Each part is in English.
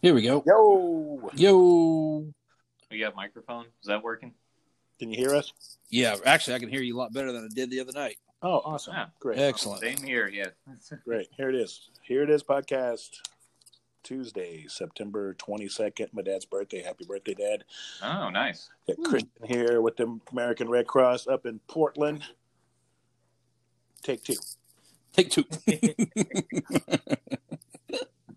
Here we go. Yo, Yo. We got microphone. Is that working? can you hear us? Yeah, actually, I can hear you a lot better than I did the other night. Oh, awesome. Yeah. Great. Excellent. Same here. Yeah. Great. Here it is. Here it is, podcast. Tuesday, September 22nd, my dad's birthday. Happy birthday, Dad. Oh, nice. Got Christian here with the American Red Cross up in Portland. Take two. Take two.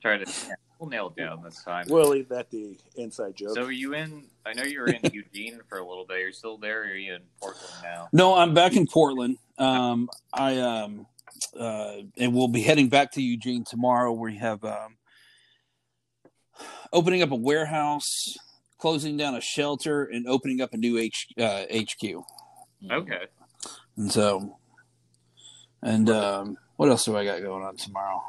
Try to. We'll nail it down this time. We'll leave that the inside joke. So are you in? I know you were in Eugene for a little bit. You're still there, or are you in Portland now? no, I'm back in Portland. Um, I um, uh, and we'll be heading back to Eugene tomorrow. We have um, opening up a warehouse, closing down a shelter, and opening up a new H, uh, HQ. Okay. And so, and um, what else do I got going on tomorrow?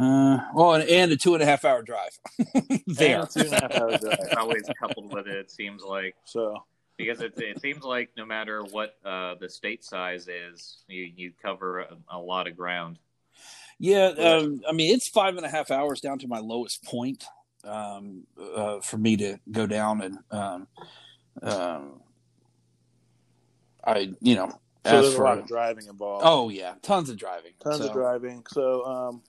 Uh, well, and, and a two and a half hour drive there. And two and a half hour drive. It's always coupled with it. It seems like So, because it, it seems like no matter what uh, the state size is, you you cover a, a lot of ground. Yeah, um, I mean it's five and a half hours down to my lowest point um, uh, for me to go down and um, um, I, you know, so ask there's for. a lot of driving involved. oh yeah, tons of driving. tons So, of driving. So, um,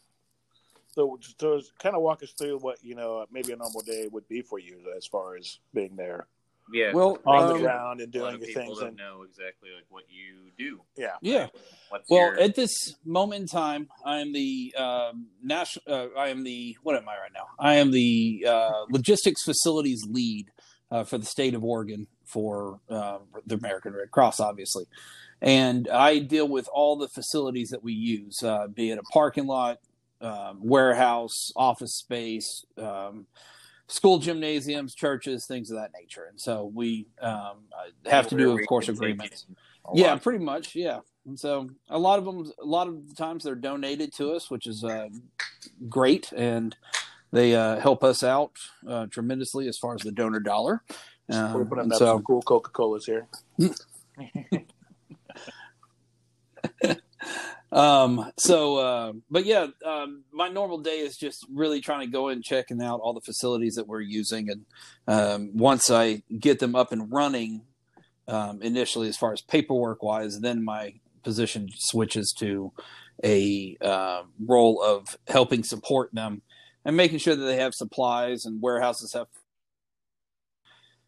so, so kind of walk us through what you know maybe a normal day would be for you as far as being there Yeah. Well, on Um, the ground and a lot doing of your things. don't And know exactly like what you do. yeah, Yeah. What's Well, your, at this moment in time, I am the um, national. Uh, I am the what am I right now? I am the uh, logistics facilities lead uh, for the state of Oregon for uh, the American Red Cross, obviously, and I deal with all the facilities that we use, uh, be it a parking lot, um, warehouse, office space. Um, School gymnasiums, churches, things of that nature, and so we um, have to do, of course, agreements. Yeah, pretty much. Yeah. And so a lot of them, a lot of the times they're donated to us, which is uh, great, and they uh, help us out uh, tremendously as far as the donor dollar. Um, we're putting up so, some cool Coca Colas here. um, so, uh, but yeah, um, my normal day is just really trying to go in and checking out all the facilities that we're using, and um, once I get them up and running, um, initially as far as paperwork wise, then my position switches to a uh, role of helping support them and making sure that they have supplies and warehouses have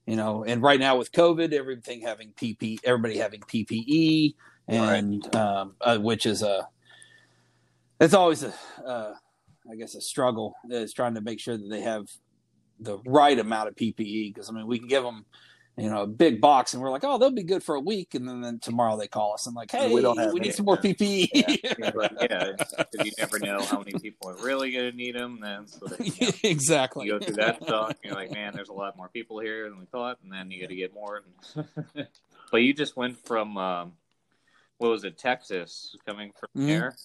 you know and right now with covid everything having pp everybody having ppe and um, uh, which is a it's always a uh, i guess a struggle is trying to make sure that they have the right amount of ppe because i mean we can give them you know, a big box, and we're like, oh, they'll be good for a week, and then, then tomorrow they call us and like, hey, We we, don't have we need any. some more PPE. Yeah, but yeah, because you never know how many people are really going to need them. Then so that, you, know, exactly. you go through that stuff and you're like, man, there's a lot more people here than we thought, and then you got to get more. but you just went from um, what was it, Texas, coming from Mhm. there,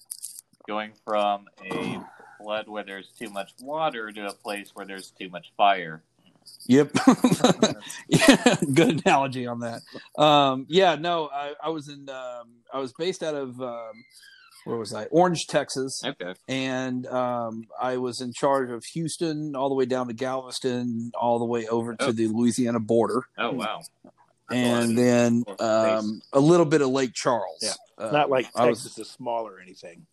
going from a flood where there's too much water to a place where there's too much fire. Yep. yeah, good analogy on that. Um, yeah, no, I, I was in. Um, I was based out of um, where was I? Orange, Texas, Okay. and um, I was in charge of Houston all the way down to Galveston, all the way over to Oh. the Louisiana border, Oh wow. And then um, a little bit of Lake Charles. Yeah. Uh, Not like I was- Texas is small or anything.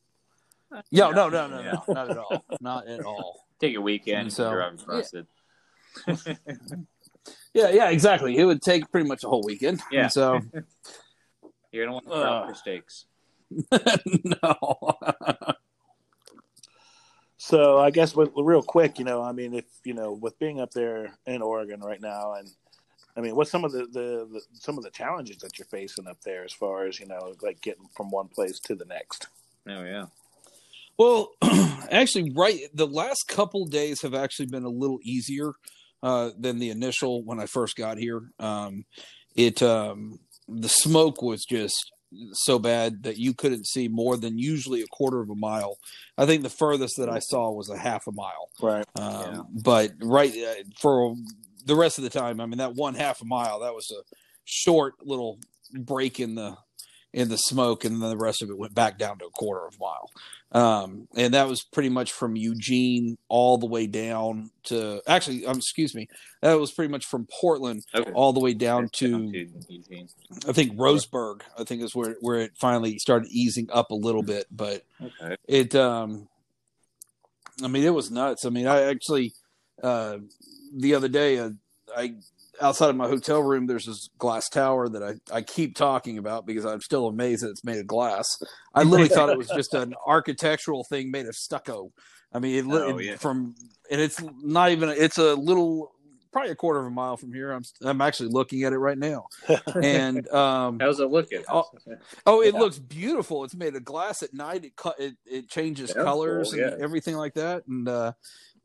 Yeah, no, no, no, Yeah. no, not at all, not at all. Take a weekend So- and drive across it. Yeah, yeah, exactly. It would take pretty much a whole weekend. Yeah. And so You're gonna want to Uh. stop for steaks. no. So I guess with, real quick, you know, I mean, if you know, with being up there in Oregon right now, and I mean, what's some of the, the, the some of the challenges that you're facing up there as far as you know, like getting from one place to the next? Oh yeah. Well, actually, right. The last couple days have actually been a little easier uh, than the initial when I first got here. Um, it um, the smoke was just so bad that you couldn't see more than usually a quarter of a mile. I think the furthest that I saw was a half a mile. Right. Um, Yeah. But right uh, for the rest of the time, I mean, that one half a mile that was a short little break in the in the smoke, and then the rest of it went back down to a quarter of a mile. Um, and that was pretty much from Eugene all the way down to actually, um, excuse me, that was pretty much from Portland Okay. all the way down to. I think Roseburg. I think is where where it finally started easing up a little bit, but Okay. it um i mean it was nuts i mean i actually uh the other day uh, i outside of my hotel room there's this glass tower that i i keep talking about because i'm still amazed that it's made of glass i literally thought it was just an architectural thing made of stucco i mean it, li- Oh, it- yeah. from and it's not even it's a little probably a quarter of a mile from here i'm i'm actually looking at it right now and um How's it looking? Oh, Oh, it Yeah. looks beautiful. It's made of glass at night. It cut it, it changes Yeah, colors cool, and yeah. everything like that. And uh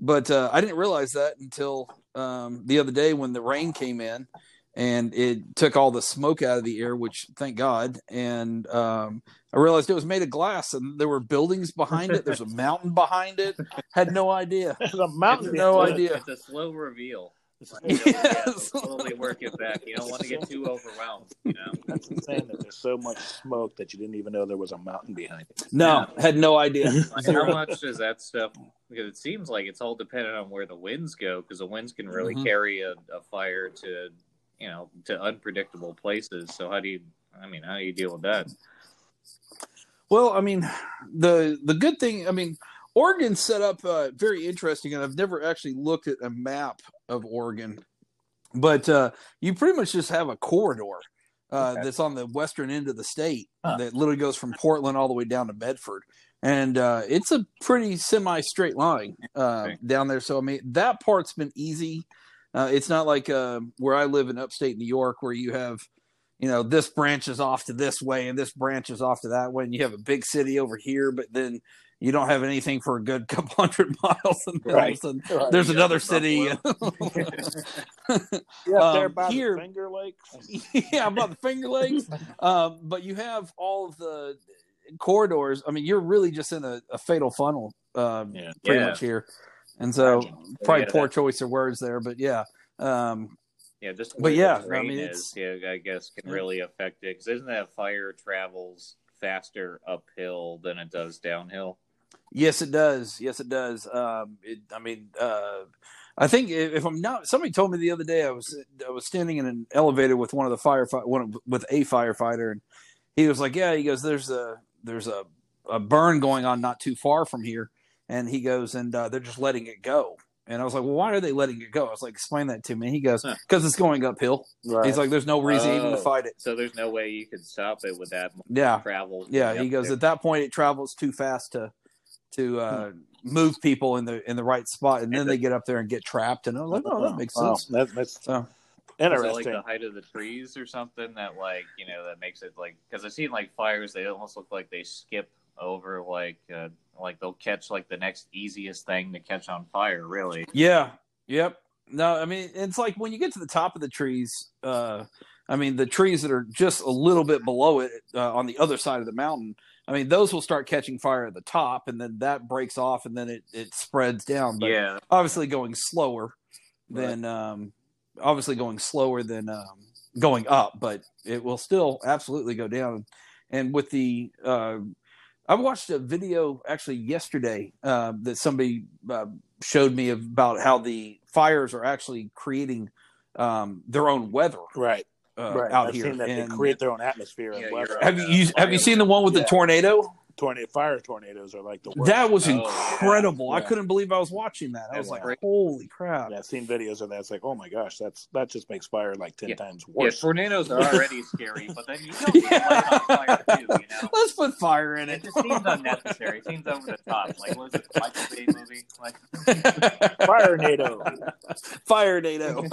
but uh I didn't realize that until um the other day when the rain came in and it took all the smoke out of the air, which thank God. And um I realized it was made of glass and there were buildings behind it. There's a mountain behind it. Had no idea. There's a mountain. It's no slow- idea. It's a slow reveal. Like, It's- you know, yeah, Yes. slowly work it back. You don't want to get too overwhelmed. You know. That's insane that there's so much smoke that you didn't even know there was a mountain behind it. No, had no idea. Like, how much does that stuff? Because it seems like it's all dependent on where the winds go. Because the winds can really Mhm. carry a, a fire to, you know, to unpredictable places. So how do you? I mean, how do you deal with that? Well, I mean, the the good thing, I mean, Oregon's set up uh, very interesting, and I've never actually looked at a map of Oregon, but uh, you pretty much just have a corridor uh, Okay. that's on the western end of the state Huh. that literally goes from Portland all the way down to Medford, and uh, it's a pretty semi straight line uh, Okay. down there. So I mean, that part's been easy. Uh, it's not like uh, where I live in upstate New York, where you have you know, this branches off to this way and this branches off to that way. And you have a big city over here, but then you don't have anything for a good couple hundred miles. And then all of a Right. sudden, Right. there's Yeah, another city. Yeah, up there um, by here- the Finger Lakes. yeah, about the Finger Lakes. Um, but you have all of the corridors. I mean, you're really just in a, a fatal funnel, um, Yeah. pretty Yeah. much here. And so, probably poor that- choice of words there, but yeah. Um, Yeah, just But yeah, the I mean, is, it's- yeah, I guess can Yeah. really affect it. Because isn't that fire travels faster uphill than it does downhill? Yes, it does. Yes, it does. Um, it, I mean, uh, I think if, I'm not, somebody told me the other day I was I was standing in an elevator with one of the firefight one of, with a firefighter, and he was like, "Yeah," he goes, "There's a there's a a burn going on not too far from here," and he goes, "And uh, they're just letting it go." And I was like, "Well, why are they letting it go?" I was like, "Explain that to me." He goes, "Because it's going uphill." Right. He's like, "There's no reason even to Oh. fight it." So there's no way you could stop it with that Yeah, travel. yeah. He goes, there. "At that point, it travels too fast to to uh, move people in the in the right spot, and then they get up there and get trapped." And I was like, "Oh, that makes Wow, sense." that, that's So Is it like interesting. the height of the trees or something that like you know that makes it like because I've seen like fires they almost look like they skip over like uh, like they'll catch like the next easiest thing to catch on fire really yeah, yep. No, I mean it's like when you get to the top of the trees. Uh, I mean the trees that are just a little bit below it uh, on the other side of the mountain. I mean those will start catching fire at the top, and then that breaks off, and then it it spreads down. But yeah obviously going slower than um, obviously going slower than um, going up, but it will still absolutely go down. And with the uh, I watched a video actually yesterday uh, that somebody uh, showed me about how the fires are actually creating um, their own weather right. Uh, right. out I've here. seen that And they create their own atmosphere Yeah, and weather. you're have you, you have you seen the one with Yeah. the tornado? Tornado, fire tornadoes are like the worst. That was Oh, yeah. incredible. I couldn't believe I was watching that. I was That's like, "Holy crap!" Yeah, I've seen videos of that. It's like, oh my gosh, that's that just makes fire like ten Yeah. times yeah worse. tornadoes are already scary but then you don't need light on fire too you know Let's put fire in it it. just seems unnecessary it seems over the top like what was it Michael Bay movie like Firenado. fire NATO.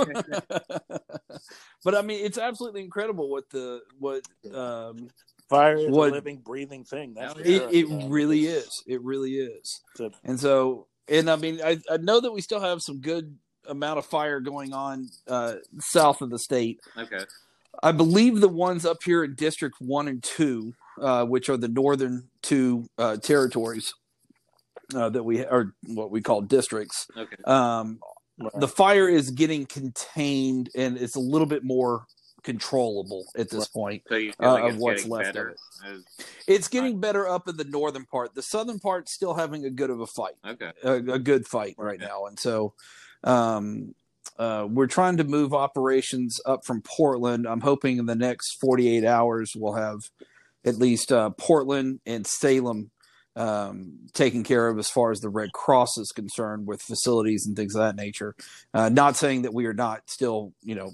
but I mean, it's absolutely incredible what the what um, Fire is What- a living, breathing thing. That's for it, sure. it Yeah. really is. It really is. a- And so, and I mean, I, I know that we still have some good amount of fire going on uh, south of the state. okay I believe the ones up here in District One and Two, uh, which are the northern two uh, territories uh, that we are what we call districts. okay Um, right. the fire is getting contained and it's a little bit more controllable at this point. So you feel Uh, like of it's what's getting left of better? it. Is- It's getting better up in the northern part. The southern part's still having a good of a fight. Okay. a, a good fight right now. And so um, uh, we're trying to move operations up from Portland. I'm hoping in the next 48 hours we'll have at least uh, Portland and Salem um, taken care of as far as the Red Cross is concerned with facilities and things of that nature. Uh, not saying that we are not still, you know,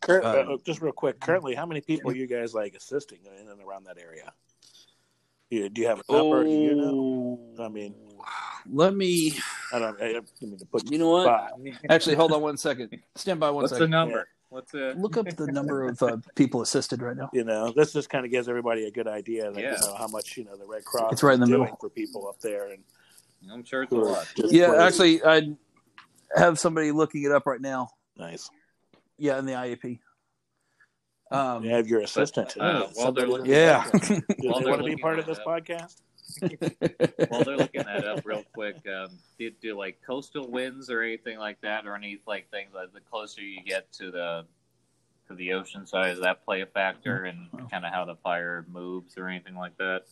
Cur- Uh, uh, just real quick, currently, how many people are you guys like assisting in and around that area? You, do you have a number? Do you know? I mean, let me, I don't. I, I mean to put you know what? spot. Actually, hold on one second. Stand by one What's the second. number? What's the? Look up the number of uh, people assisted right now. You know, this just kind of gives everybody a good idea, that, Yeah. you know, how much you know the Red Cross It's right in the is middle. for people up there, and I'm sure it's a lot. Yeah, close. actually, I have somebody looking it up right now. nice. Yeah, in the IAP. Um, You have your assistant. uh, while they're looking- yeah. Does While they want to be part of this podcast? While they're looking that up real quick, um, do, do like coastal winds or anything like that, or any like things like the closer you get to the to the ocean side, does that play a factor in kind of how the fire moves or anything like that?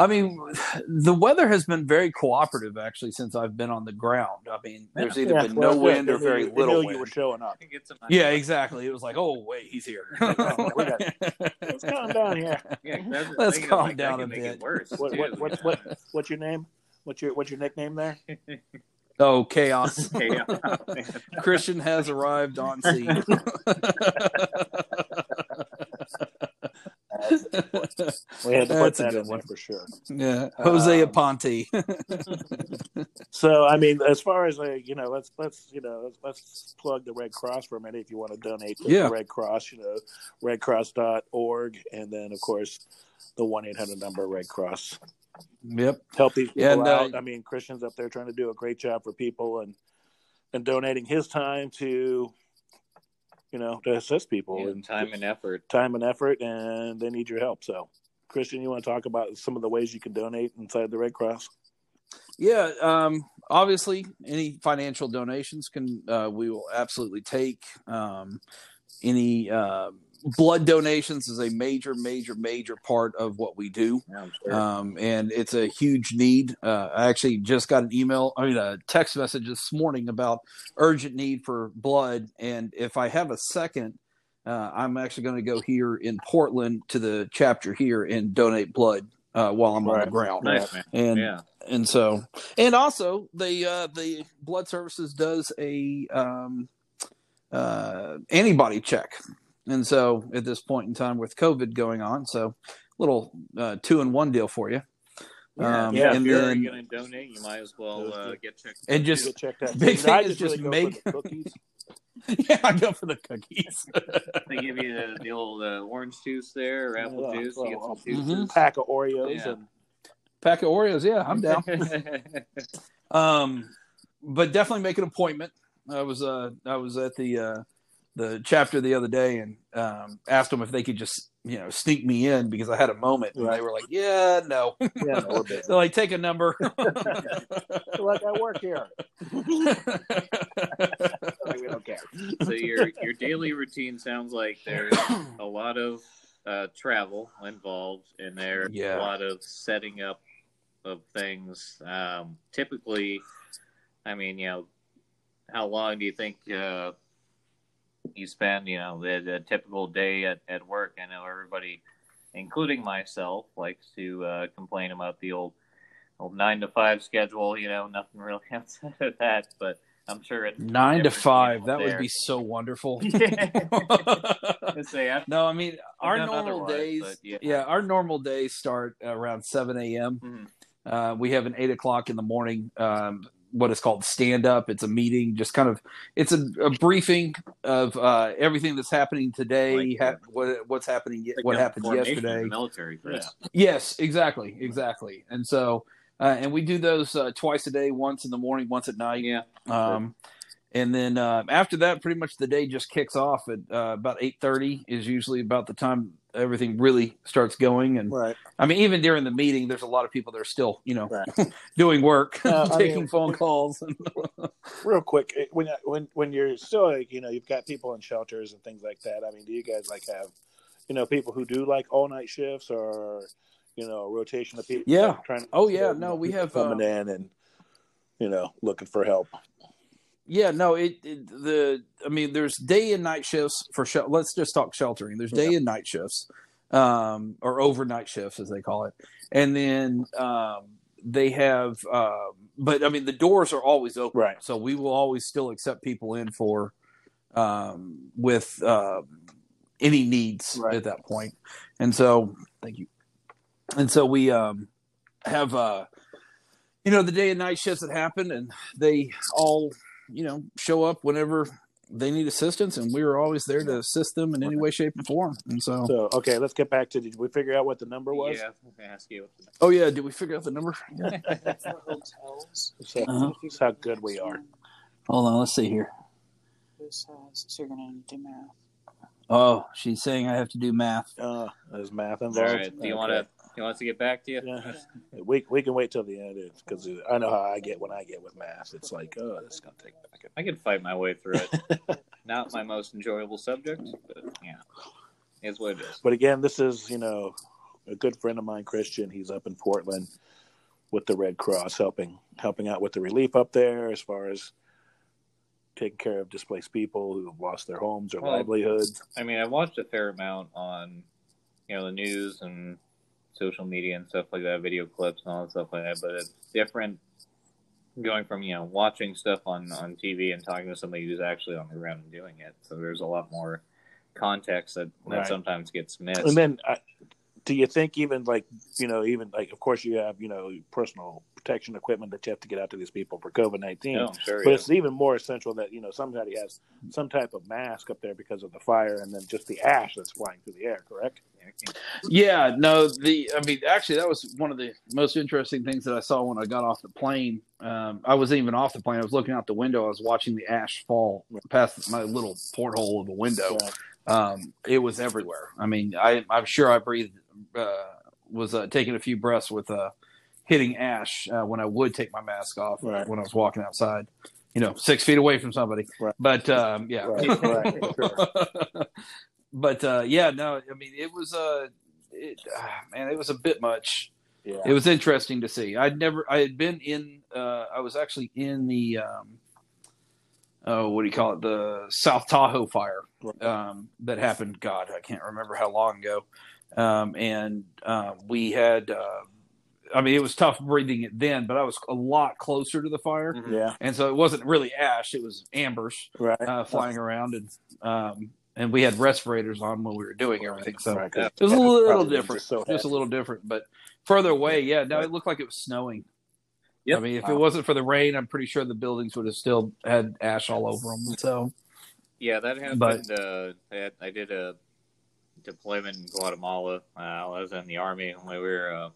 I mean, the weather has been very cooperative actually since I've been on the ground. I mean, there's either Yeah, been well, no good. wind They or very they little knew you wind. were showing up. I think it's a Yeah, exactly. It was like, oh wait, he's here. Oh, Let's calm down here. Yeah, Let's calm like, down a bit. Worse, What, what, what, what, what's your name? What's your what's your nickname there? oh, chaos! Chaos. Christian has arrived on scene. We had to put That's that in one. for sure. yeah, Jose Um, Aponte. So I mean, as far as like you know, let's let's you know let's, let's plug the Red Cross for a minute if you want to donate to Yeah. the Red Cross. You know, redcross.org, and then of course the one eight hundred number Red Cross. yep. Help these people And, uh, out. I mean, Christian's up there trying to do a great job for people and and donating his time to you know to assist people Yeah, and time and effort. time and effort, and they need your help. So, Christian, you want to talk about some of the ways you can donate inside the Red Cross? Yeah, um, obviously, any financial donations can uh, we will absolutely take. Um, any uh, blood donations is a major, major, major part of what we do, Yeah, sure. um, and it's a huge need. Uh, I actually just got an email, I mean, a text message this morning about urgent need for blood, and if I have a second. Uh, I'm actually going to go here in Portland to the chapter here and donate blood uh, while I'm on the ground. nice. And yeah. and so and also the uh the blood services does a um uh antibody check and so at this point in time with covid going on so little uh two in one deal for you Yeah, Um, yeah, and if you're then- going to donate, you might as well uh, get checked. and just checked out. big You know, I thing is really just go for make- cookies. yeah i go for the cookies They give you the, the old uh, orange juice there or apple Yeah, juice. You get some juices. Mhm. pack of Oreos Yeah. and pack of oreos yeah i'm down um but definitely make an appointment i was uh i was at the uh the chapter the other day and um asked them if they could just you know sneak me in because i had a moment and they were like yeah no yeah, no, we're they're like take a number like I work here. we don't care. so your your daily routine sounds like there's a lot of uh, travel involved in there. Yeah. A lot of setting up of things. Um, typically, I mean, you know, how long do you think uh, you spend? You know, the, the typical day at, at work. I know everybody, including myself, likes to uh, complain about the old old nine to five schedule. You know, nothing really outside of that, but. I'm sure it's nine to five that would be so wonderful no i mean our normal days yeah. yeah our normal days start around 7 a.m Mhm. Uh, we have an eight o'clock in the morning, um, what is called stand up. It's a meeting, just kind of, it's a, a briefing of uh, everything that's happening today, Like, ha- what, what's happening, Like what the happened yesterday. The military, Chris. Yes, exactly, exactly. And so, uh, and we do those uh, twice a day, once in the morning, once at night. Yeah. Um, and then uh, after that, pretty much the day just kicks off at uh, about eight thirty is usually about the time everything really starts going. And Right. I mean, even during the meeting, there's a lot of people that are still, you know, Right. doing work, Uh, I taking mean- phone calls. Real quick, eh, when when when you're still like you know you've got people in shelters and things like that. I mean, do you guys like have you know people who do like all night shifts or you know a rotation of people? Yeah. like, trying. Oh, yeah. you know, No, we have, coming uh, in and you know looking for help. Yeah, no, it, it the I mean, there's day and night shifts for shel- let's just talk sheltering. There's day and night shifts, um, or overnight shifts as they call it, and then um, they have, um, but I mean, the doors are always open, Right. So we will always still accept people in for um, with um any needs Right. at that point. point, and so thank you, and so we um, have uh, you know the day and night shifts that happen, and they all you know show up whenever they need assistance, and we were always there to assist them in any way, shape, and form. And so, So okay, let's get back to. Did we figure out what the number was? Yeah, I'm gonna ask you. What oh yeah, did we figure out the number? Yeah. for hotels. So, Uh-huh. That's how good we are. Hold on, let's see here. This has, so you're gonna do math. Oh, she's saying I have to do math. Uh, there's math All involved. right. Do you Okay. want to? You want us to get back to you? Yeah. We we can wait till the end because I know how I get when I get with math. It's like, oh, this is gonna take. I can- I can fight my way through it. Not my most enjoyable subject, but yeah, is what it is. But again, this is you know a good friend of mine, Christian. He's up in Portland with the Red Cross, helping helping out with the relief up there as far as taking care of displaced people who have lost their homes or Well, livelihoods. I mean, I watched a fair amount on, you know, the news and social media and stuff like that, video clips and all that stuff like that. But it's different going from you know watching stuff on on TV and talking to somebody who's actually on the ground and doing it. So there's a lot more context that that Right. sometimes gets missed. And then, uh, do you think even like you know even like of course you have you know personal protection equipment that you have to get out to these people for COVID nineteen. no, sure. But yeah. it's even more essential that you know somebody has some type of mask up there because of the fire, and then just the ash that's flying through the air. Correct? Yeah, no, the I mean, actually, that was one of the most interesting things that I saw when I got off the plane. Um, I wasn't even off the plane; I was looking out the window. I was watching the ash fall past my little porthole of a window. Um, it was everywhere. I mean, I, I'm sure I breathed, uh, was uh, taking a few breaths with uh, hitting ash uh, when I would take my mask off Right. when I was walking outside. You know, six feet away from somebody. Right. But um, yeah, Right, sure. but uh, yeah, no, I mean, it was uh, it, ah, man, it was a bit much. Yeah. It was interesting to see. I'd never, I had been in, uh, I was actually in the, um, oh, what do you call it? The South Tahoe fire um, that happened. God, I can't remember how long ago. Um, and uh, we had, uh, I mean, it was tough breathing it then, but I was a lot closer to the fire, Mhm. yeah. and so it wasn't really ash; it was ambers Right. uh, flying around, and um, and we had respirators on when we were doing everything. So Right, 'cause it was a little different, so just a little different. But further away, yeah, no, it looked like it was snowing. Yep. I mean, if Wow. it wasn't for the rain, I'm pretty sure the buildings would have still had ash all over them. So Yeah, that happened. But- uh, I, had- I did a deployment in Guatemala. Uh, I was in the army when we were uh,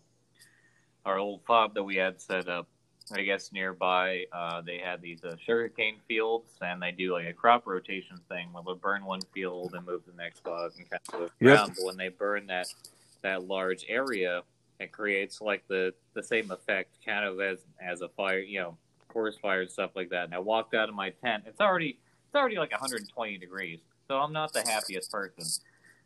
our old fob that we had set up. I guess nearby, uh, they had these uh, sugarcane fields, and they do like a crop rotation thing where they'll burn one field and move to the next spot and kind of move Yep. around. But when they burn that that large area, it creates like the the same effect, kind of as as a fire, you know, forest fire and stuff like that. And I walked out of my tent. It's already it's already like 120 degrees, so I'm not the happiest person.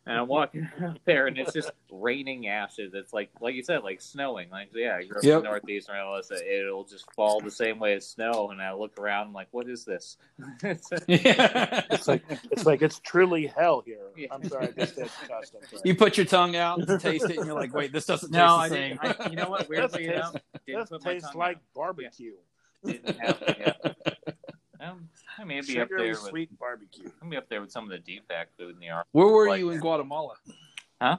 And I'm walking out there, and it's just raining ashes. It's like, like you said, like snowing. Like, yeah, I grew up Yep. in the Northeast, and I that it'll just fall the same way as snow. And I look around, I'm like, what is this? yeah, It's like it's like it's truly hell here. Yeah. I'm sorry, I just said cussed. I'm you put your tongue out and taste it, and you're like, wait, this doesn't no, taste the same. didn't. I, you know what? Weirdly enough, didn't This put tastes like out. barbecue. Didn't have yeah. Um, I mean, it'd be up Sugary there with sweet barbecue. I'd be up there with some of the DFAC food in the army. Where were Like- you in Guatemala? Huh?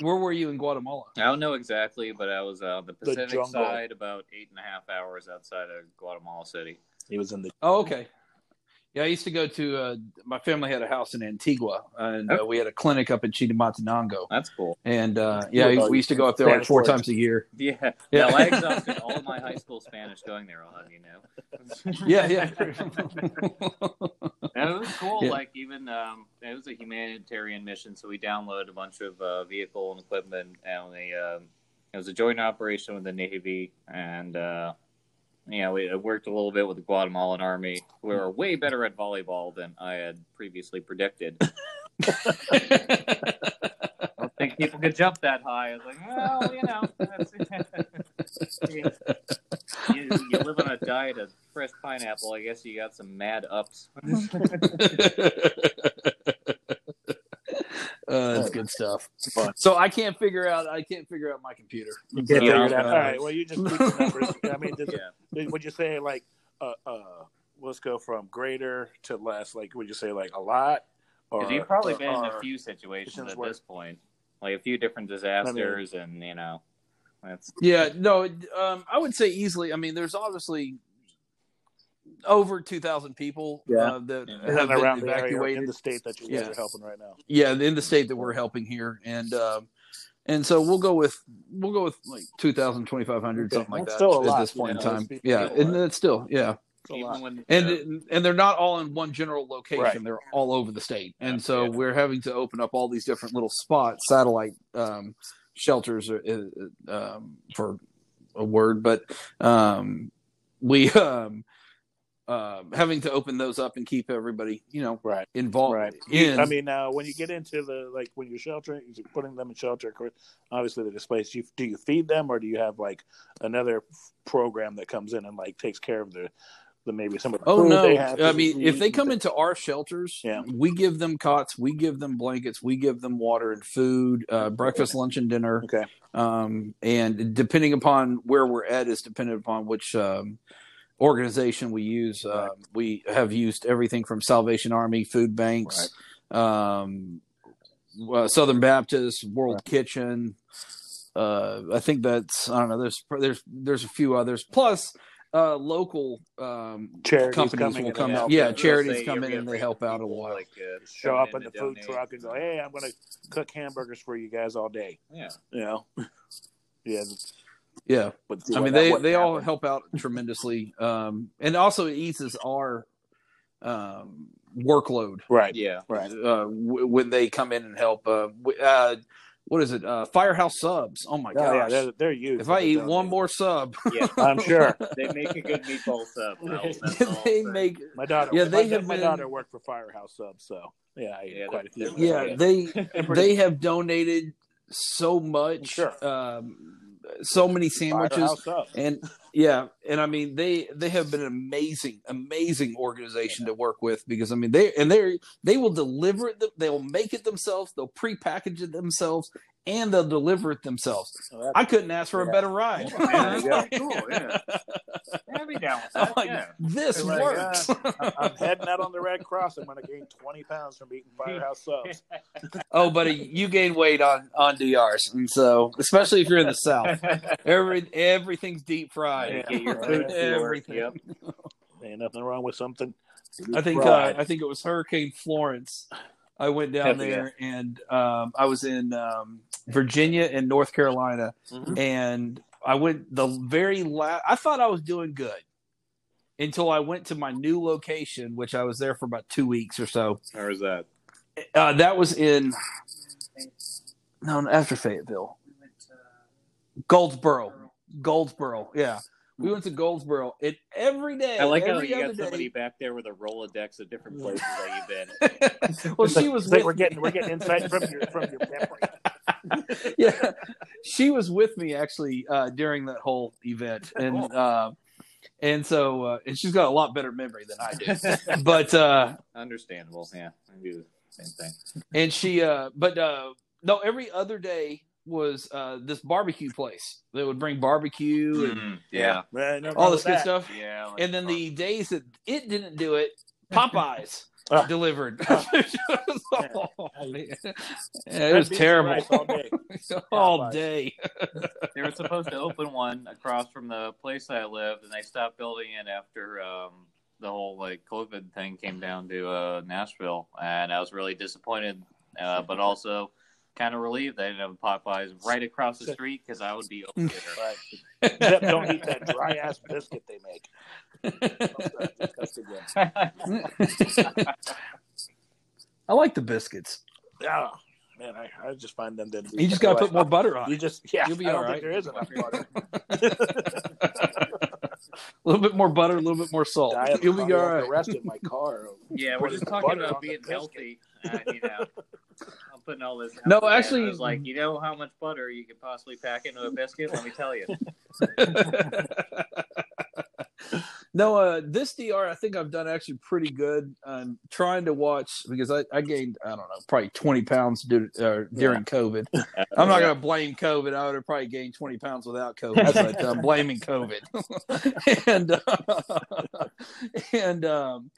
Where were you in Guatemala? I don't know exactly, but I was uh, on the Pacific jungle. side, about eight and a half hours outside of Guatemala City. He was in the Oh, okay. Yeah, I used to go to. Uh, my family had a house in Antigua, and uh, we had a clinic up in Chimaltenango. That's cool. And uh, yeah, about we used to go up there like four words? times a year. Yeah. Yeah. No, I exhausted all of my high school Spanish going there on, you know. Yeah, yeah. And it was cool. Yeah. Like even um, it was a humanitarian mission, so we downloaded a bunch of uh, vehicle and equipment, and we um, it was a joint operation with the Navy, and uh, you know we uh, worked a little bit with the Guatemalan Army. We were way better at volleyball than I had previously predicted. I don't think people could jump that high. I was like, well, you know, that's, you, you, you live on a diet of fresh pineapple. I guess you got some mad ups. Uh, that's good stuff. Fun. So I can't figure out. I can't figure out my computer. You can't Yeah. figure it out. All right. Well, you just tweak the numbers. I mean, does, yeah. would you say like, uh, uh, let's go from greater to less? Like, would you say like a lot? Or Because you've probably or- been in a few situations at we're- this point, like a few different disasters, and you know, that's Yeah, no, um, I would say easily. I mean, there's obviously over two thousand people Yeah. uh, that Yeah. have been around evacuated. in the state that you guys Yeah. are helping right now. yeah, in the state that we're helping here, and um, and so we'll go with we'll go with like 2,000, 2,500, Okay, something like that's that still at lot, this point you in time. it's- Yeah, it's still a and lot. it's still yeah, a lot. when and uh, and they're not all in one general location. Right. They're all over the state, and Yeah, so yeah. we're having to open up all these different little spots, satellite um, shelters, uh, uh, um, for a word, but um, we um, uh, having to open those up and keep everybody, you know, Right. involved. Right. In I mean, now when you get into the like when you're sheltering, you're putting them in shelter. Obviously, they're displaced. You do you feed them, or do you have like another program that comes in and like takes care of the the maybe some of the Oh no! they have I mean, if they come things? into our shelters, Yeah. we give them cots, we give them blankets, we give them water and food, uh, breakfast, lunch, and dinner. okay, Um, and depending upon where we're at is dependent upon which um, organization we use. Right. Um, we have used everything from Salvation Army, food banks, um, uh, Southern Baptist, World Right. Kitchen. Uh, I think that's I don't know. There's there's there's a few others plus uh, local um, charities companies will come and out. Yeah, charities come in and they help out a lot. while. Like, uh, show up in the food donate. truck and go, "Hey, I'm going to cook hamburgers for you guys all day." Yeah, You know, yeah. Yeah, But I mean that they wouldn't they all help out tremendously, um, and also it eases our um, workload right, yeah. right. uh, w- when they come in and help. Uh, w- uh, what is it? Uh, Firehouse subs. Oh my Oh, yeah, they're, they're huge. if I eat one more sub, Yeah, I'm sure. they make a good meatball sub. though. They I'm make My daughter, Yeah, they da- have my been- daughter worked for Firehouse Subs, so yeah, I Yeah, quite a they're- few. they're yeah they they have donated so much, Sure. um, so many sandwiches. And yeah and i mean they they have been an amazing amazing organization to work with because i mean they and they they will deliver it them- they'll make it themselves they'll pre-package it themselves and they'll deliver it themselves So that's- i couldn't ask for a better ride There you. Cool, yeah. I'd down that. like, yeah. this They're works I'm- I'm heading out on the Red Cross. I'm going to gain 20 pounds from eating Firehouse Subs. oh buddy you gain weight on on drs and so especially if you're in the south every everything's deep fried Yeah. food. Everything. Yep. Ain't nothing wrong with something. I think uh. I think it was Hurricane Florence. I went down there and um, I was in um, Virginia and North Carolina, Mhm. and I went the very last. I thought I was doing good until I went to my new location, which I was there for about two weeks or so. Or is that? Uh, that was in no after Fayetteville, We went to Goldsboro, Goldsboro. Yeah, we went to Goldsboro, and every day, I like how every you got other day- somebody back there with a Rolodex of different places that you've been. well, she was It's like with we're getting we're getting insight from your from your memory. yeah, she was with me actually uh, during that whole event, and uh, and so uh, and she's got a lot better memory than I do. But uh, Understandable. Yeah, I do the same thing. and she, uh, but uh, no, every other day was uh, this barbecue place that would bring barbecue and Mm, yeah. Man, no all this good that. stuff. Yeah. like- And then the days that it didn't do it, Popeyes Ah. delivered. Ah. oh, man. Yeah, it was terrible all day. all day. they were supposed to open one across from the place I lived, and they stopped building it after um, the whole like COVID thing came down to uh, Nashville, and I was really disappointed, uh, but also kind of relieved they didn't have Popeyes right across the street because I would be over there. Except don't eat that dry ass biscuit they make. I like the biscuits. Oh, man, I, I just find them to. You just got to put more butter on You just yeah. You'll be I all don't right. think there is enough butter. A little bit more butter, a little bit more salt. You'll be probably all have right. to rest in my car. Yeah, we're just talking about being healthy. And, you know, I'm putting all this. No, actually- I was like, you know how much butter you could possibly pack into a biscuit? Let me tell you. no, uh, this DR, I think I've done actually pretty good. I'm trying to watch because I, I gained, I don't know, probably 20 pounds due, uh, during COVID. I'm not going to blame COVID. I would have probably gained 20 pounds without COVID, but I'm blaming COVID. and, uh, and, um,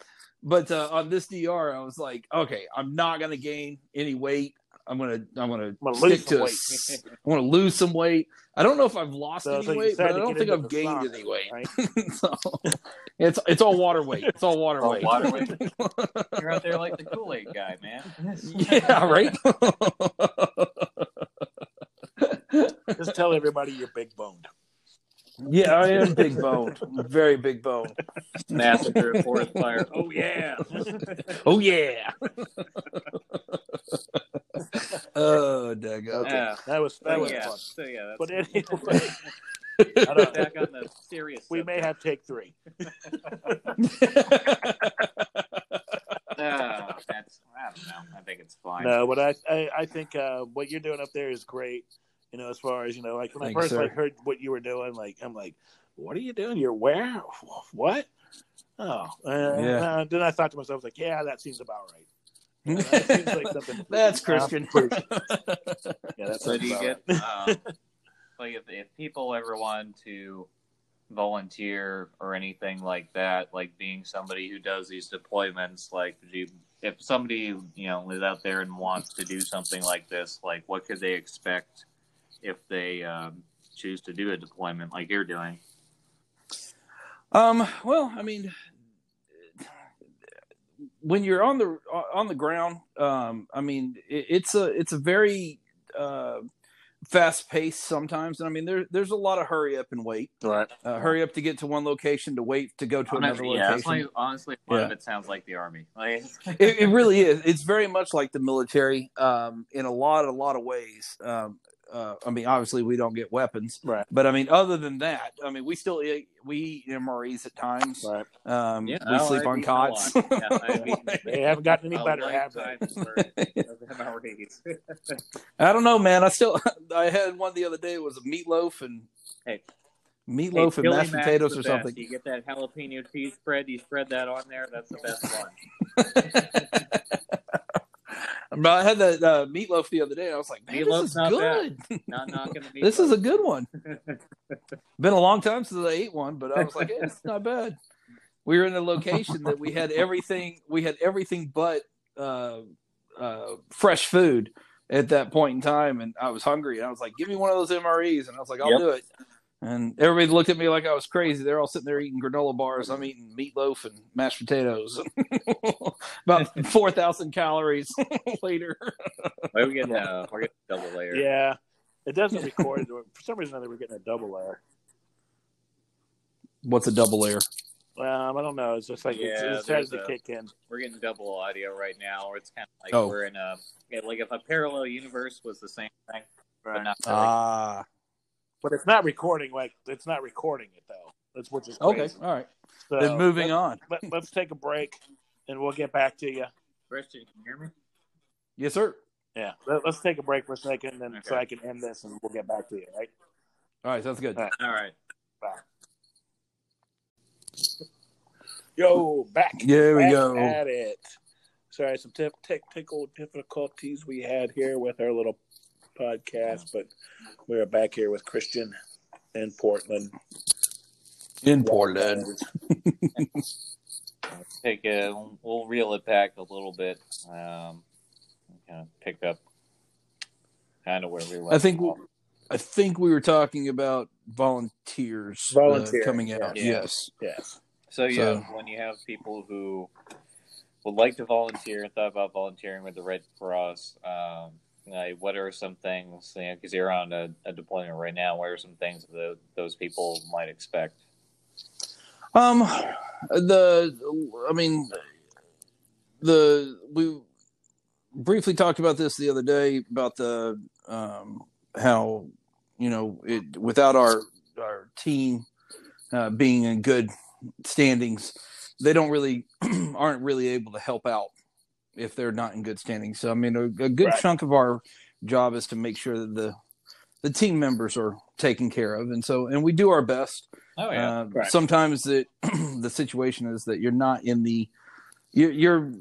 but uh, on this DR, I was like, okay, I'm not going to gain any weight. I'm gonna, I'm gonna I'm gonna stick to. a weight. s- I want to lose some weight. I don't know if I've lost So, any so weight, but I don't think I've gained sauna, any weight. right? so it's it's all water weight. It's all water Oh, weight. water weight. You're out there like the Kool Aid guy, man. yeah, right. Just tell everybody you're big boned. Yeah, I am big boned, very big boned. Massacre at Forest Fire. Oh yeah. Oh yeah. oh, daggone. Okay, Yeah. that was that was yeah. fun. So yeah. But anyway, I don't know. back on the serious. we may subject. have take three. Ah, that's. I don't know. I think it's fine. No, but I I, I think uh, what you're doing up there is great. You know, as far as you know, like when Thank I first sir. like heard what you were doing, like I'm like, what are you doing? You're where? What? Oh, uh, Yeah. uh, then I thought to myself, like, yeah, that seems about right. You know, that seems like something. That's Christian. Yeah, that's So do you get um, like if, if people ever want to volunteer or anything like that, like being somebody who does these deployments, like do you, if somebody you know is out there and wants to do something like this, like what could they expect if they um, choose to do a deployment like you're doing? Um. Well, I mean, when you're on the on the ground, um, I mean, it, it's a it's a very uh, fast pace sometimes, and I mean, there there's a lot of hurry up and wait. Right. Uh, hurry up to get to one location to wait to go to another Honestly, yeah, location. like, honestly, one of it sounds like the army. Like, it, it really is. It's very much like the military um, in a lot, a lot of ways. Um, uh, I mean, obviously, we don't get weapons, Right. but I mean, other than that, I mean, we still eat, we eat MREs at times. Right. Um, Yeah, we oh, sleep I've on eaten a lot. cots. Yeah, I've They haven't gotten any better, have they? lifetime's worth of MREs. I don't know, man. I still, I had one the other day. It was a meatloaf and Hey. meatloaf Hey, and mashed Mac's potatoes the or best. something. You get that jalapeno cheese spread, you spread that on there, that's the best one. But I had that uh, meatloaf the other day. And I was like, man, Meatloaf's this is not good. Not knocking the meat. This is a good one. Been a long time since I ate one, but I was like, hey, it's not bad. We were in a location that we had everything. We had everything but uh, uh, fresh food at that point in time, and I was hungry. And I was like, "Give me one of those MREs," and I was like, "I'll Yep. do it." And everybody looked at me like I was crazy. They're all sitting there eating granola bars. I'm eating meatloaf and mashed potatoes. About four thousand calories later. We're getting, uh, we're getting double layer. Yeah. It doesn't record. For some reason, they were getting a double layer. What's a double layer? Um, I don't know. It's just like it's, Yeah, it starts to kick in. We're getting double audio right now, or it's kind of like Oh. we're in a yeah, like if a parallel universe was the same thing, but not really. Ah, But it's not recording. Like it's not recording it though. That's which is okay, all right. So, then moving let, on. Let, let's take a break, and we'll get back to you. Christian, can you hear me? Yes, sir. Yeah. Let, us take a break for a second, then so I can end this, and we'll get back to you. Right. All right, sounds good. All right. All right. Yo, back. There we back go. At it. Sorry, some te- technical difficulties we had here with our little podcast, but we're back here with Christian in Portland. In Portland. Take a, we'll reel it back a little bit. Um, kind of pick up kind of where we left. I think off. I think we were talking about volunteers uh, coming out. yeah. Yes. Yes. So yeah, So- when you have people who would like to volunteer and thought about volunteering with the Red Cross, um, what are some things? You know, because you're on a, a deployment right now. What are some things that those people might expect? Um, the I mean, the we briefly talked about this the other day about the um how you know it without our our team uh, being in good standings, they don't really aren't really able to help out if they're not in good standing. So I mean, a, a good Right. chunk of our job is to make sure that the the team members are taken care of, and so and we do our best. Oh yeah, Uh, Right. Sometimes the the situation is that you're not in the you're, you're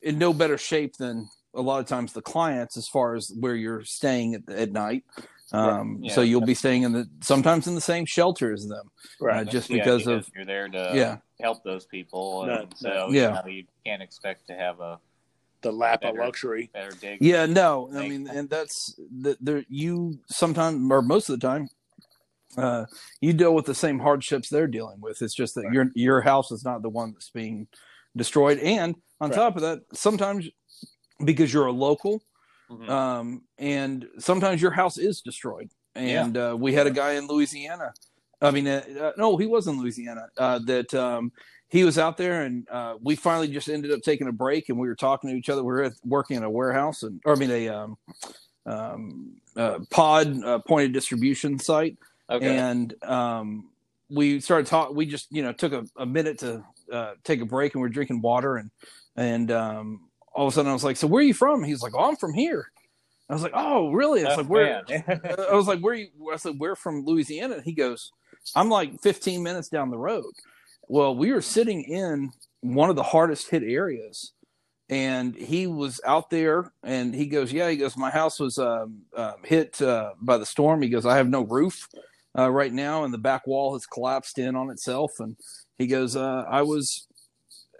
in no better shape than a lot of times the clients as far as where you're staying at, at night. Um, Yeah. so you'll be staying in the sometimes in the same shelter as them, Right. uh, just Yeah, because of you're there to yeah, help those people, and No, so no. you, Yeah. know, you can't expect to have a the lap of luxury. better dig. yeah. No, I Thank mean, and that's the there. You sometimes or most of the time, uh, you deal with the same hardships they're dealing with. It's just that Right. your your house is not the one that's being destroyed, and on Right. top of that, sometimes because you're a local, Mhm. um, and sometimes your house is destroyed. And uh, we had a guy in Louisiana. I mean, uh, uh, no, he was in Louisiana. Uh, that um, he was out there, and uh, we finally just ended up taking a break, and we were talking to each other. We were at, working in a warehouse, and or I mean a um, um, uh, pod uh, point of distribution site, okay. and um, we started talking. We just you know took a, a minute to uh, take a break, and we are drinking water, and and um, all of a sudden I was like, "So where are you from?" He's like, "Oh, I'm from here." I was like, "Oh, really?" I was Oh, like, "Where?" I was like, "Where?" You? I said, "We're from Louisiana." And he goes, "I'm like 15 minutes down the road." Well, we were sitting in one of the hardest hit areas, and he was out there, and he goes, "Yeah." He goes, "My house was um, hit uh, by the storm." He goes, "I have no roof uh, right now, and the back wall has collapsed in on itself." And he goes, uh, "I was,"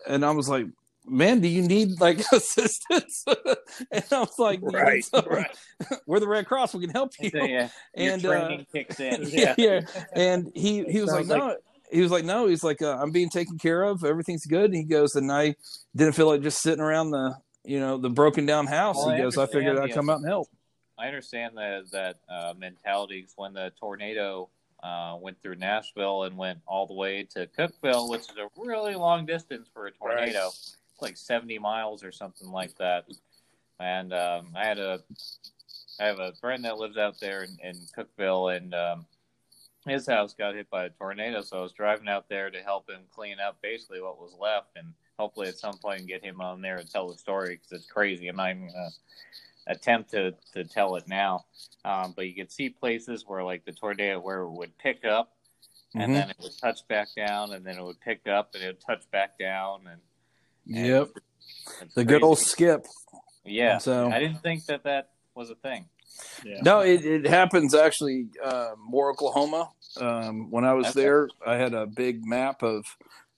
and I was like. Man, do you need like assistance? and I was like, Right. "So, Right. we're the Red Cross. We can help you. So, yeah, your and uh, training kicks in. yeah, yeah. And he he was like, Sounds no. He was like, no. He's like, uh, I'm being taken care of. Everything's good. And he goes, and I didn't feel like just sitting around the, you know, the broken down house. Well, I he goes, I figured I'd come out and help. I understand that that uh, mentality when the tornado uh, went through Nashville and went all the way to Cookeville, which is a really long distance for a tornado. It's like seventy miles or something like that. And um, I had a I have a friend that lives out there in, in Cookeville, and um, his house got hit by a tornado. So I was driving out there to help him clean up basically what was left, and hopefully at some point get him on there and tell the story because it's crazy. I'm not even gonna attempt to, to tell it now. Um, but you could see places where like the tornado where it would pick up and Mhm. then it would touch back down and then it would pick up and it would touch back down and Yep. it's The good old skip. yeah. So- I didn't think that that was a thing. Yeah. No, it, it happens actually uh, more Oklahoma. Um, when I was Okay. there, I had a big map of.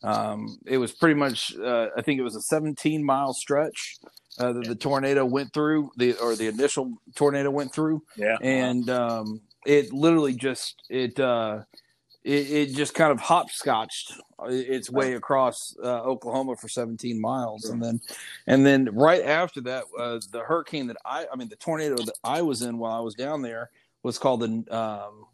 Um, it was pretty much. Uh, I think it was a 17 mile stretch uh, that the tornado went through. The or the initial tornado went through. Yeah. and um, it literally just it uh, it, it just kind of hopscotched its way across uh, Oklahoma for 17 miles, and then and then right after that, uh, the hurricane that I I mean the tornado that I was in while I was down there was called the um,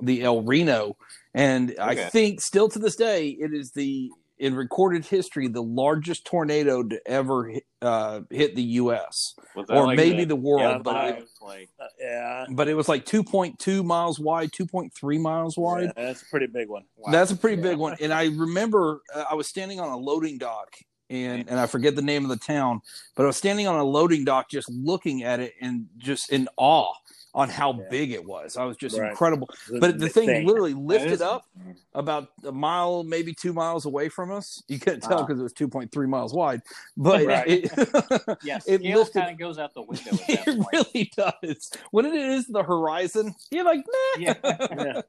the El Reno, and I think still to this day it is the in recorded history the largest tornado to ever uh, hit the U.S. Or like maybe a- the world, Yeah, but it, was like Uh, yeah. but it was like 2.2 miles wide, 2.3 miles wide. Yeah, that's a pretty big one. wow. That's a pretty Yeah. big one. And I remember uh, I was standing on a loading dock and and I forget the name of the town, but I was standing on a loading dock just looking at it and just in awe on how Yeah. big it was. I was just Right. incredible. But the thing thing. literally lifted up about a mile, maybe two miles away from us. You couldn't tell because it was 2.3 miles wide, but Right. it, Yeah, it lifted- kind of goes out the window it point. really does. When it is the horizon, you're like, nah. Yeah.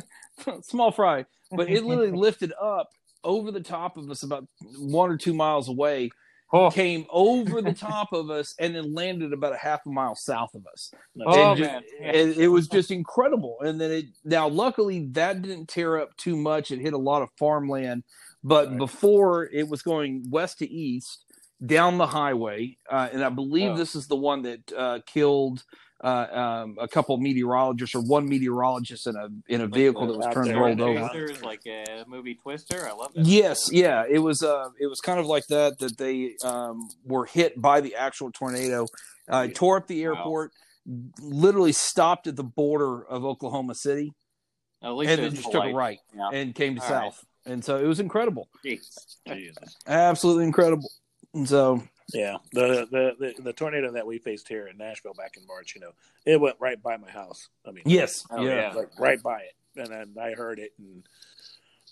small fry, but it literally lifted up over the top of us about one or two miles away. Oh, came over the top of us and then landed about a half a mile south of us. Oh, And ju- man. Yeah. it, it was just incredible. And then it now, luckily, that didn't tear up too much. It hit a lot of farmland, but Right. before it was going west to east down the highway, uh, and I believe Oh. this is the one that uh, killed. Uh, um, a couple meteorologists or one meteorologist in a in a vehicle that was turned there, rolled right? over. Twisters, like a movie Twister. I love that. Yes, yeah, it was. Uh, it was kind of like that. That they um, were hit by the actual tornado, uh, tore up the Wow. airport, literally stopped at the border of Oklahoma City, At least and then just took a right Yeah. and came to All right. south. And so it was incredible, Jeez. Jesus. absolutely incredible. And so Yeah, the, the the the tornado that we faced here in Nashville back in March, you know, it went right by my house. I mean, yes, Oh, yeah, yeah. like right by it, and then I heard it, and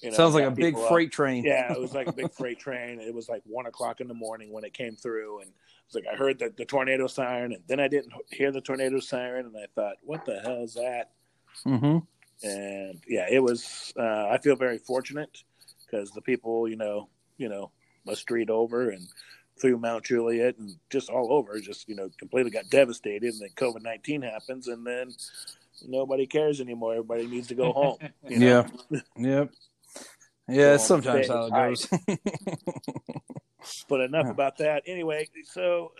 you know, sounds like a big people up. freight train. Yeah, it was like a big freight train. It was like one o'clock in the morning when it came through, and it's like I heard the, the tornado siren, and then I didn't hear the tornado siren, and I thought, what the hell is that? hmm And yeah, it was. Uh, I feel very fortunate because the people, you know, you know, a street over and through Mount Juliet and just all over, just you know, completely got devastated. And then COVID nineteen happens, and then nobody cares anymore. Everybody needs to go home. You know? Yeah, yep, yeah. So, sometimes stay how it goes. But enough Yeah. about that. Anyway, so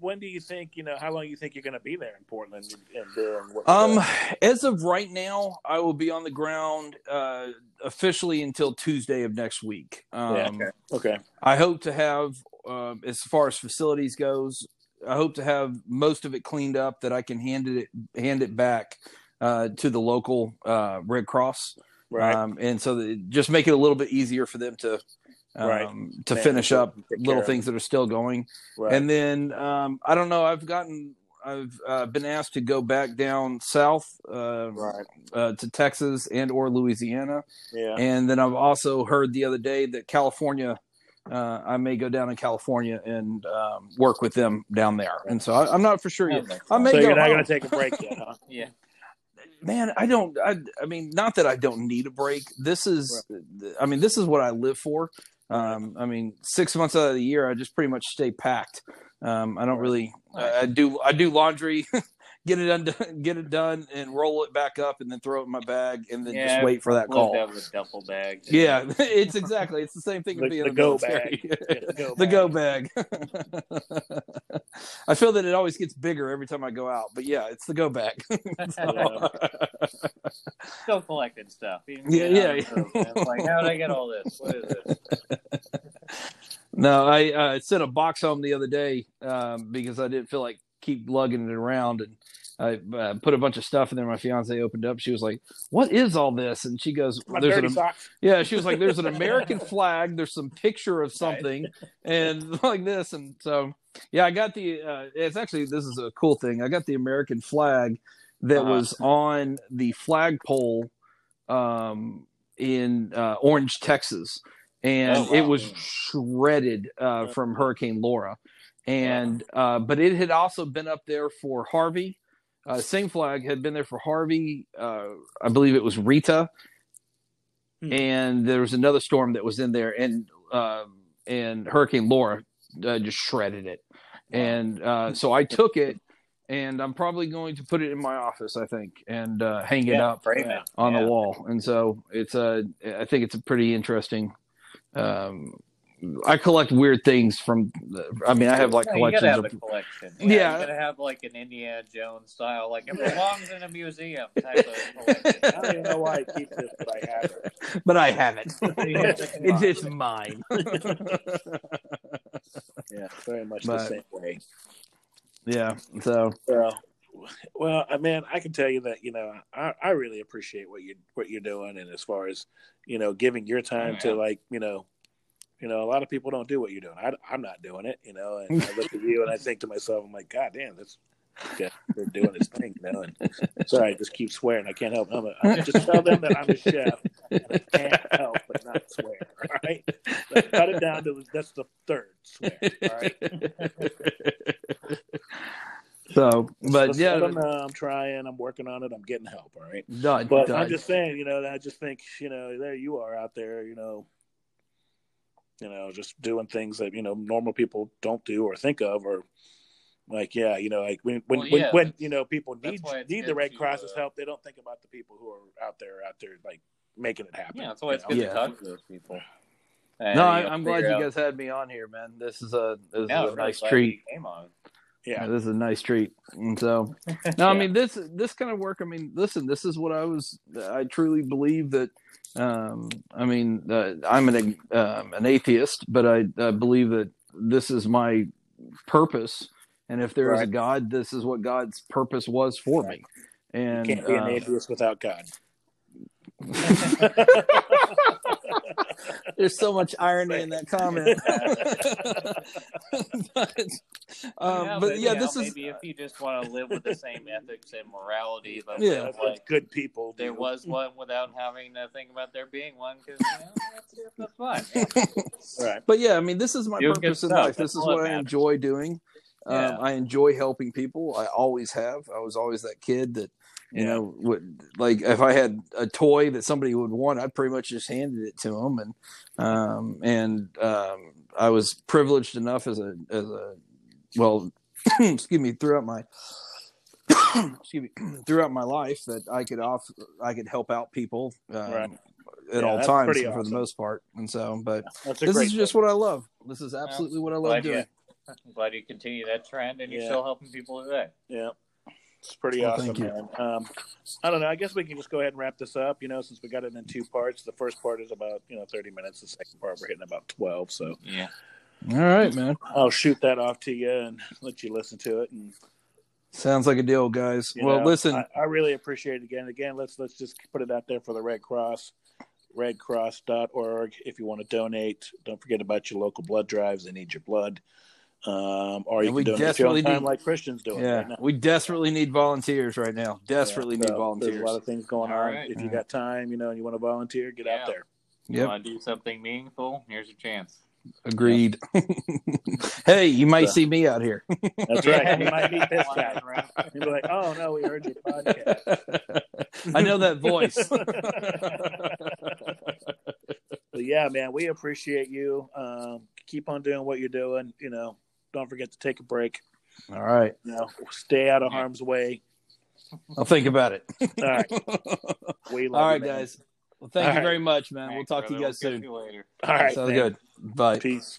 when do you think you know how long you think you're going to be there in Portland and, and doing what? Um, as of right now, I will be on the ground uh, officially until Tuesday of next week. Um, Yeah, okay, I hope to have, uh, as far as facilities goes, I hope to have most of it cleaned up that I can hand it hand it back uh, to the local uh, Red Cross, right, um, and so that just make it a little bit easier for them to um, Right. to Manage finish up little things that are still going. right. And then um, I don't know. I've gotten. I've uh, been asked to go back down south uh, right, uh, to Texas and or Louisiana, yeah, and then I've also heard the other day that California. Uh, I may go down in California and um, work with them down there, and so I, I'm not for sure yet. I may so go you're not going to take a break yet, huh? Yeah. Man, I don't. I, I mean, not that I don't need a break. This is. I mean, this is what I live for. Um, I mean, six months out of the year, I just pretty much stay packed. Um, I don't really. I, I do. I do laundry, get it undone, get it done, and roll it back up, and then throw it in my bag, and then just wait for that call. That a duffel bag. Yeah, it's exactly. It's the same thing as being the the go military. bag. Yeah, the go bag. I feel that it always gets bigger every time I go out, but yeah, it's the go bag. Still collecting stuff. Even Yeah, yeah, on the road, man. It's like, how did I get all this? What is this? no, I uh, sent a box home the other day um, because I didn't feel like keep lugging it around, and I uh, put a bunch of stuff in there. My fiance opened up. She was like, "What is all this?" And she goes, "There's an socks. Yeah, she was like, "There's an American flag. There's some picture of something, and like this." And so, yeah, I got the. Uh, it's actually this is a cool thing. I got the American flag that Uh-huh. was on the flagpole um, in uh, Orange, Texas, and Oh, wow. it was shredded uh, from Hurricane Laura. And uh, but it had also been up there for Harvey. Uh, same flag had been there for Harvey. Uh, I believe it was Rita Hmm. and there was another storm that was in there, and um, and Hurricane Laura uh, just shredded it, and uh, so I took it, and I'm probably going to put it in my office, I think, and uh, hang it up on Yeah. the wall, and so it's a, I think it's a pretty interesting. Um, I collect weird things from. I mean, I have like Yeah, you gotta collections have of. a collection. Yeah. you gotta have like an Indiana Jones style, like it belongs in a museum type of collection. I don't even know why I keep this, but I have it. But I have it. It's, it's mine. Yeah, very much But- the same way. yeah. So Well, well, I mean, I can tell you that you know I, I really appreciate what you what you're doing, and as far as you know, giving your time Oh, to like you know, you know, a lot of people don't do what you're doing. I, I'm not doing it, you know. And I look at you and I think to myself, I'm like, God damn, this guy they're doing this thing, you know. And sorry, I just keep swearing. I can't help. I'm a, I just tell them that I'm a chef, and I can't help but not swear. All right, so cut it down to that's the third swear. All right. So, but Just yeah, 'em know I'm trying. I'm working on it. I'm getting help. All right. done. But. I'm just saying, you know, I just think, you know, there you are out there, you know, you know, just doing things that you know normal people don't do or think of, or like yeah, you know, like when when Well, when, yeah, when you know people need need the Red Cross's uh, help, they don't think about the people who are out there out there like making it happen. Yeah, that's why it's you good know? Yeah. to talk to those people. And, no, you I, know, I'm glad figure you out- guys had me on here, man. This is a this is Yeah, a I'm nice glad treat. you Came on. Yeah, Yeah, this is a nice treat. And so, no, I mean this this kind of work. I mean, listen, this is what I was. I truly believe that. Um, I mean, uh, I'm an um, an atheist, but I, I believe that this is my purpose. And if there is a God, this is what God's purpose was for Right. me. And can't be an uh, atheist without God. there's so much irony in that comment. but, um, Yeah, but yeah, you know, this is maybe if you just want to live with the same ethics and morality, but Yeah. live That's like good people. there do. was one without having to think about there being one, because you know, that's, that's fine. right. but yeah, I mean, this is my Doing good purpose in life. That's This is all that what I enjoy doing. Yeah. Um, I enjoy helping people. I always have. I was always that kid that, you know, would like if I had a toy that somebody would want, I'd pretty much just handed it to them. And um, and um, I was privileged enough as a as a well, excuse me, throughout my excuse me, throughout my life that I could off I could help out people um, Right. at Yeah, all times pretty for the most part. And so, but That's a this great is just what I love. This is absolutely what I love Glad doing. you, I'm glad you continue that trend and you're still helping people today. Yeah. It's pretty Well, awesome, thank you. man. Um, I don't know. I guess we can just go ahead and wrap this up. You know, since we got it in two parts. The first part is about you know thirty minutes. The second part we're hitting about twelve. So Yeah. All right, man. I'll shoot that off to you and let you listen to it. And Sounds like a deal, guys. well, know, listen, I, I really appreciate it again. Again, let's let's just put it out there for the Red Cross. Redcross.org. If you want to donate, don't forget about your local blood drives. They need your blood. Um, or you And we can donate desperately need- like Christian's doing yeah, right now. we desperately need volunteers right now. Desperately Yeah, need so There's a lot of things going All on. right. If you got time, you know, and you want to volunteer, get Yeah. out there. You Yep, want to do something meaningful? Here's your chance. agreed. hey, you might So- see me out here. That's right. You might meet this Come on, guy. You'll be like, oh no, we heard your podcast. I know that voice. But yeah, man, we appreciate you. Um, keep on doing what you're doing. You know, don't forget to take a break. All right, You know, stay out of harm's way. I'll think about it. All right. We love All you, guys. Well, thank All you right. very much, man. We'll Thanks, talk to you guys We'll soon. you later. All right. Sounds man. good. Bye. Peace.